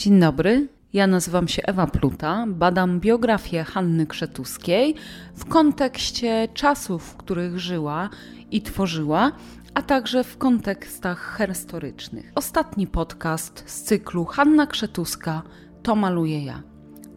Dzień dobry. Ja nazywam się Ewa Pluta, badam biografię Hanny Krzetuskiej w kontekście czasów, w których żyła i tworzyła, a także w kontekstach historycznych. Ostatni podcast z cyklu Hanna Krzetuska to maluję ja.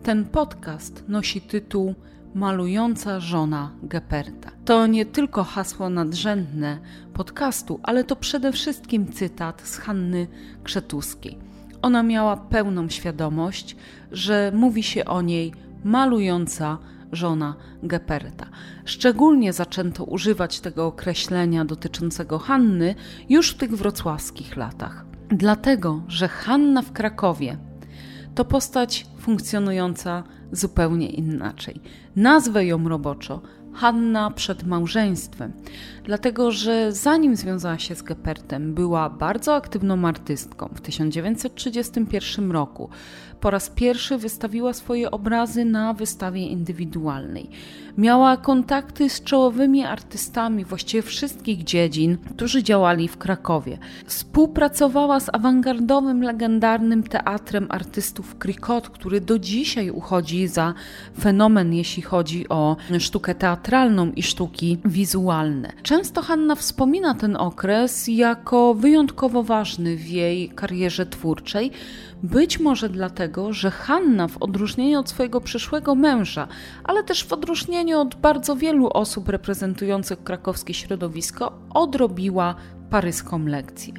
Ten podcast nosi tytuł Malująca żona Geperta. To nie tylko hasło nadrzędne podcastu, ale to przede wszystkim cytat z Hanny Krzetuskiej. Ona miała pełną świadomość, że mówi się o niej malująca żona Geperta. Szczególnie zaczęto używać tego określenia dotyczącego Hanny już w tych wrocławskich latach. Dlatego, że Hanna w Krakowie to postać funkcjonująca zupełnie inaczej. Nazwę ją roboczo Hanna przed małżeństwem, dlatego że zanim związała się z Gepertem, była bardzo aktywną artystką. W 1931 roku po raz pierwszy wystawiła swoje obrazy na wystawie indywidualnej. Miała kontakty z czołowymi artystami właściwie wszystkich dziedzin, którzy działali w Krakowie. Współpracowała z awangardowym, legendarnym teatrem artystów Krikot, który do dzisiaj uchodzi za fenomen, jeśli chodzi o sztukę teatralną i sztuki wizualne. Często Hanna wspomina ten okres jako wyjątkowo ważny w jej karierze twórczej, być może dlatego, że Hanna, w odróżnieniu od swojego przyszłego męża, ale też w odróżnieniu od bardzo wielu osób reprezentujących krakowskie środowisko, odrobiła paryską lekcję.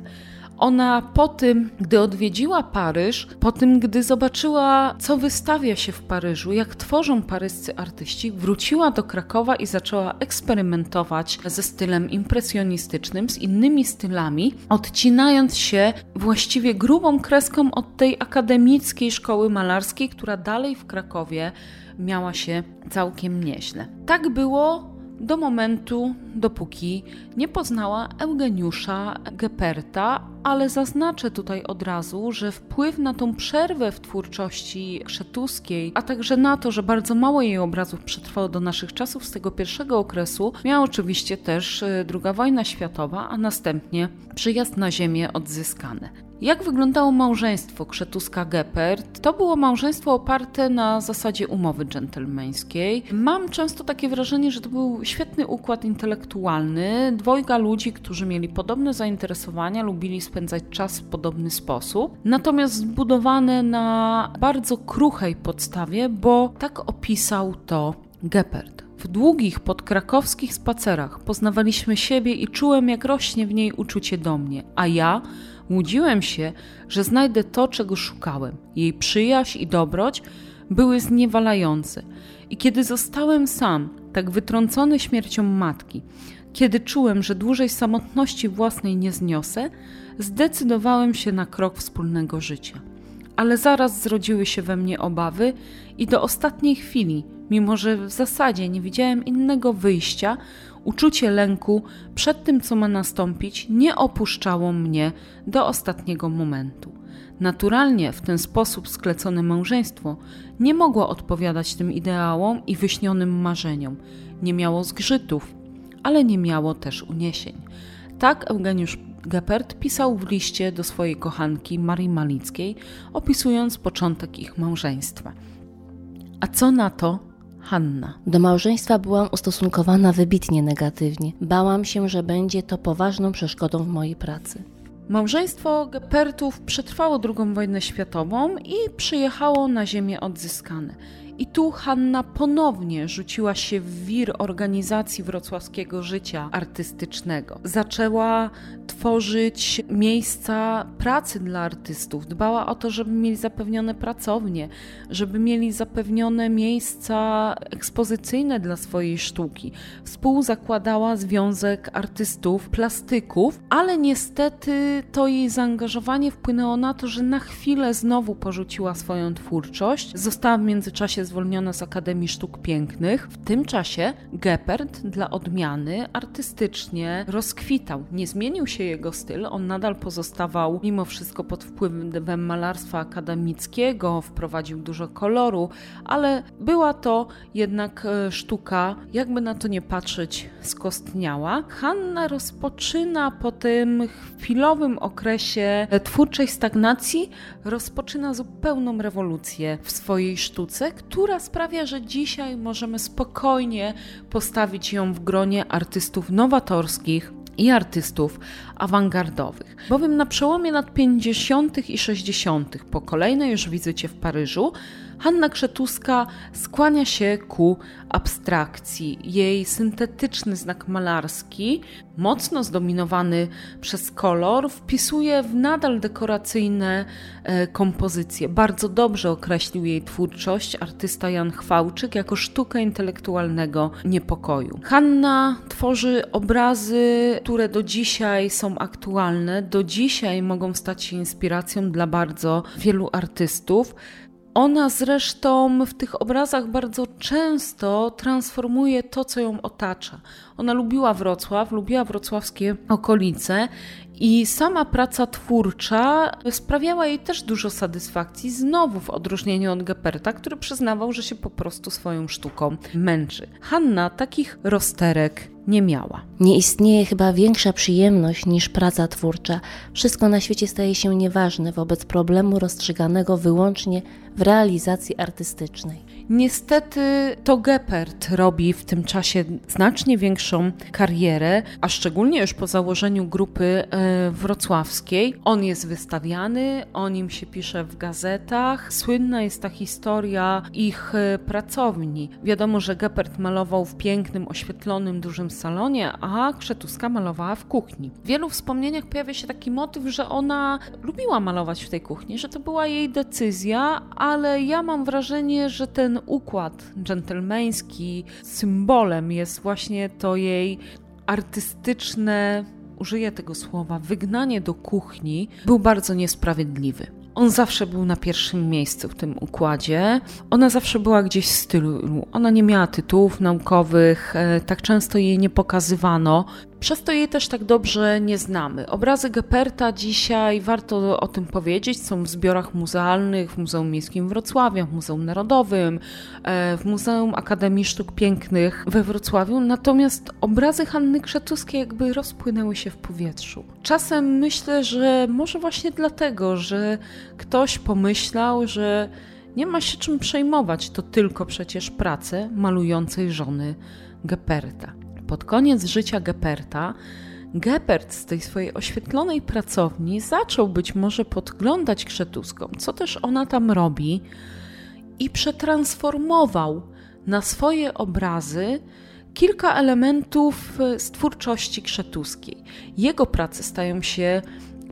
Ona po tym, gdy odwiedziła Paryż, po tym, gdy zobaczyła, co wystawia się w Paryżu, jak tworzą paryscy artyści, wróciła do Krakowa i zaczęła eksperymentować ze stylem impresjonistycznym, z innymi stylami, odcinając się właściwie grubą kreską od tej akademickiej szkoły malarskiej, która dalej w Krakowie miała się całkiem nieźle. Tak było do momentu, dopóki nie poznała Eugeniusza Geperta, ale zaznaczę tutaj od razu, że wpływ na tą przerwę w twórczości Krzetuskiej, a także na to, że bardzo mało jej obrazów przetrwało do naszych czasów z tego pierwszego okresu, miała oczywiście też II wojna światowa, a następnie przyjazd na ziemię odzyskane. Jak wyglądało małżeństwo Krzetuska-Geppert? To było małżeństwo oparte na zasadzie umowy dżentelmeńskiej. Mam często takie wrażenie, że to był świetny układ intelektualny. Dwojga ludzi, którzy mieli podobne zainteresowania, lubili spędzać czas w podobny sposób, natomiast zbudowane na bardzo kruchej podstawie, bo tak opisał to Geppert. W długich podkrakowskich spacerach poznawaliśmy siebie i czułem, jak rośnie w niej uczucie do mnie, a ja łudziłem się, że znajdę to, czego szukałem. Jej przyjaźń i dobroć były zniewalające. I kiedy zostałem sam, tak wytrącony śmiercią matki, kiedy czułem, że dłużej samotności własnej nie zniosę, zdecydowałem się na krok wspólnego życia. Ale zaraz zrodziły się we mnie obawy i do ostatniej chwili, mimo że w zasadzie nie widziałem innego wyjścia, uczucie lęku przed tym, co ma nastąpić, nie opuszczało mnie do ostatniego momentu. Naturalnie w ten sposób sklecone małżeństwo nie mogło odpowiadać tym ideałom i wyśnionym marzeniom. Nie miało zgrzytów, ale nie miało też uniesień. Tak Eugeniusz Geppert pisał w liście do swojej kochanki Marii Malickiej, opisując początek ich małżeństwa. A co na to Hanna. Do małżeństwa byłam ustosunkowana wybitnie negatywnie. Bałam się, że będzie to poważną przeszkodą w mojej pracy. Małżeństwo Gepertów przetrwało II wojnę światową i przyjechało na ziemię odzyskane. I tu Hanna ponownie rzuciła się w wir organizacji wrocławskiego życia artystycznego. Zaczęła tworzyć miejsca pracy dla artystów, dbała o to, żeby mieli zapewnione pracownie, żeby mieli zapewnione miejsca ekspozycyjne dla swojej sztuki. Współzakładała Związek Artystów Plastyków, ale niestety to jej zaangażowanie wpłynęło na to, że na chwilę znowu porzuciła swoją twórczość. Została w międzyczasie czasie zwolniona z Akademii Sztuk Pięknych. W tym czasie Geppert dla odmiany artystycznie rozkwitał. Nie zmienił się jego styl, on nadal pozostawał mimo wszystko pod wpływem malarstwa akademickiego, wprowadził dużo koloru, ale była to jednak e, sztuka, jakby na to nie patrzeć, skostniała. Hanna rozpoczyna po tym chwilowym okresie twórczej stagnacji, rozpoczyna zupełną rewolucję w swojej sztuce, która sprawia, że dzisiaj możemy spokojnie postawić ją w gronie artystów nowatorskich, i artystów awangardowych. Bowiem na przełomie lat 50. i 60., po kolejnej już wizycie w Paryżu, Hanna Krzetuska skłania się ku abstrakcji. Jej syntetyczny znak malarski, mocno zdominowany przez kolor, wpisuje w nadal dekoracyjne e, kompozycje. Bardzo dobrze określił jej twórczość artysta Jan Chwałczyk jako sztukę intelektualnego niepokoju. Hanna tworzy obrazy, które do dzisiaj są aktualne, do dzisiaj mogą stać się inspiracją dla bardzo wielu artystów. Ona zresztą w tych obrazach bardzo często transformuje to, co ją otacza. Ona lubiła Wrocław, lubiła wrocławskie okolice i sama praca twórcza sprawiała jej też dużo satysfakcji, znowu w odróżnieniu od Geperta, który przyznawał, że się po prostu swoją sztuką męczy. Hanna takich rozterek nie miała. Nie istnieje chyba większa przyjemność niż praca twórcza. Wszystko na świecie staje się nieważne wobec problemu rozstrzyganego wyłącznie w realizacji artystycznej. Niestety to Geppert robi w tym czasie znacznie większą karierę, a szczególnie już po założeniu grupy e, wrocławskiej. On jest wystawiany, o nim się pisze w gazetach. Słynna jest ta historia ich e, pracowni. Wiadomo, że Geppert malował w pięknym, oświetlonym, dużym salonie, a Krzetuska malowała w kuchni. W wielu wspomnieniach pojawia się taki motyw, że ona lubiła malować w tej kuchni, że to była jej decyzja, ale ja mam wrażenie, że ten ten układ dżentelmeński, symbolem jest właśnie to jej artystyczne, użyję tego słowa, wygnanie do kuchni, był bardzo niesprawiedliwy. On zawsze był na pierwszym miejscu w tym układzie. Ona zawsze była gdzieś z tyłu. Ona nie miała tytułów naukowych, e, tak często jej nie pokazywano. Przez to jej też tak dobrze nie znamy. Obrazy Geperta dzisiaj, warto o tym powiedzieć, są w zbiorach muzealnych w Muzeum Miejskim w Wrocławiu, w Muzeum Narodowym, e, w Muzeum Akademii Sztuk Pięknych we Wrocławiu, natomiast obrazy Hanny Krzetuskiej jakby rozpłynęły się w powietrzu. Czasem myślę, że może właśnie dlatego, że ktoś pomyślał, że nie ma się czym przejmować, to tylko przecież prace malującej żony Geperta. Pod koniec życia Geperta, Gepert z tej swojej oświetlonej pracowni zaczął być może podglądać Krzetuską, co też ona tam robi, i przetransformował na swoje obrazy kilka elementów z twórczości krzetuskiej. Jego prace stają się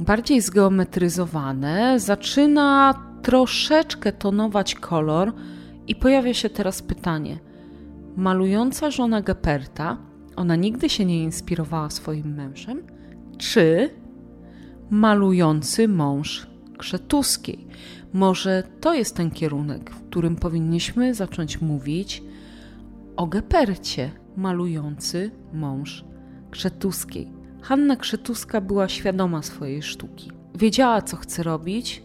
bardziej zgeometryzowane, zaczyna troszeczkę tonować kolor i pojawia się teraz pytanie: malująca żona Geperta ona nigdy się nie inspirowała swoim mężem, czy malujący mąż Krzetuskiej. Może to jest ten kierunek, w którym powinniśmy zacząć mówić o Gepercie, malujący mąż Krzetuskiej. Hanna Krzetuska była świadoma swojej sztuki. Wiedziała, co chce robić,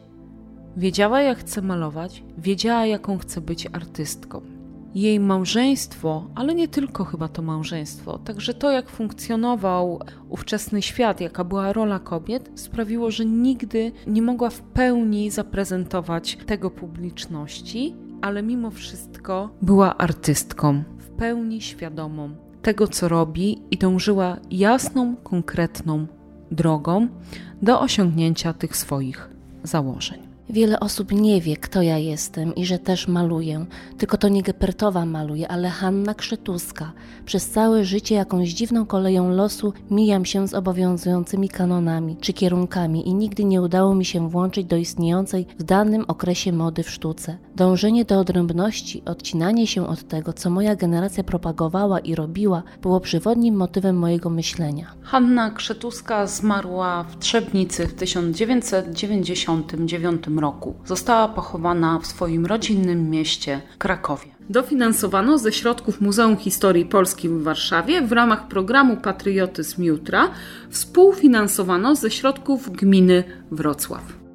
wiedziała, jak chce malować, wiedziała, jaką chce być artystką jej małżeństwo, ale nie tylko chyba to małżeństwo, także to, jak funkcjonował ówczesny świat, jaka była rola kobiet, sprawiło, że nigdy nie mogła w pełni zaprezentować tego publiczności, ale mimo wszystko była artystką, w pełni świadomą tego, co robi i dążyła jasną, konkretną drogą do osiągnięcia tych swoich założeń. Wiele osób nie wie, kto ja jestem i że też maluję. Tylko to nie Gepertowa maluje, ale Hanna Krzetuska. Przez całe życie jakąś dziwną koleją losu mijam się z obowiązującymi kanonami czy kierunkami i nigdy nie udało mi się włączyć do istniejącej w danym okresie mody w sztuce. Dążenie do odrębności, odcinanie się od tego, co moja generacja propagowała i robiła, było przewodnim motywem mojego myślenia. Hanna Krzetuska zmarła w Trzebnicy w 1999 roku. Została pochowana w swoim rodzinnym mieście Krakowie. Dofinansowano ze środków Muzeum Historii Polski w Warszawie w ramach programu Patriotyzm Jutra. Współfinansowano ze środków gminy Wrocław.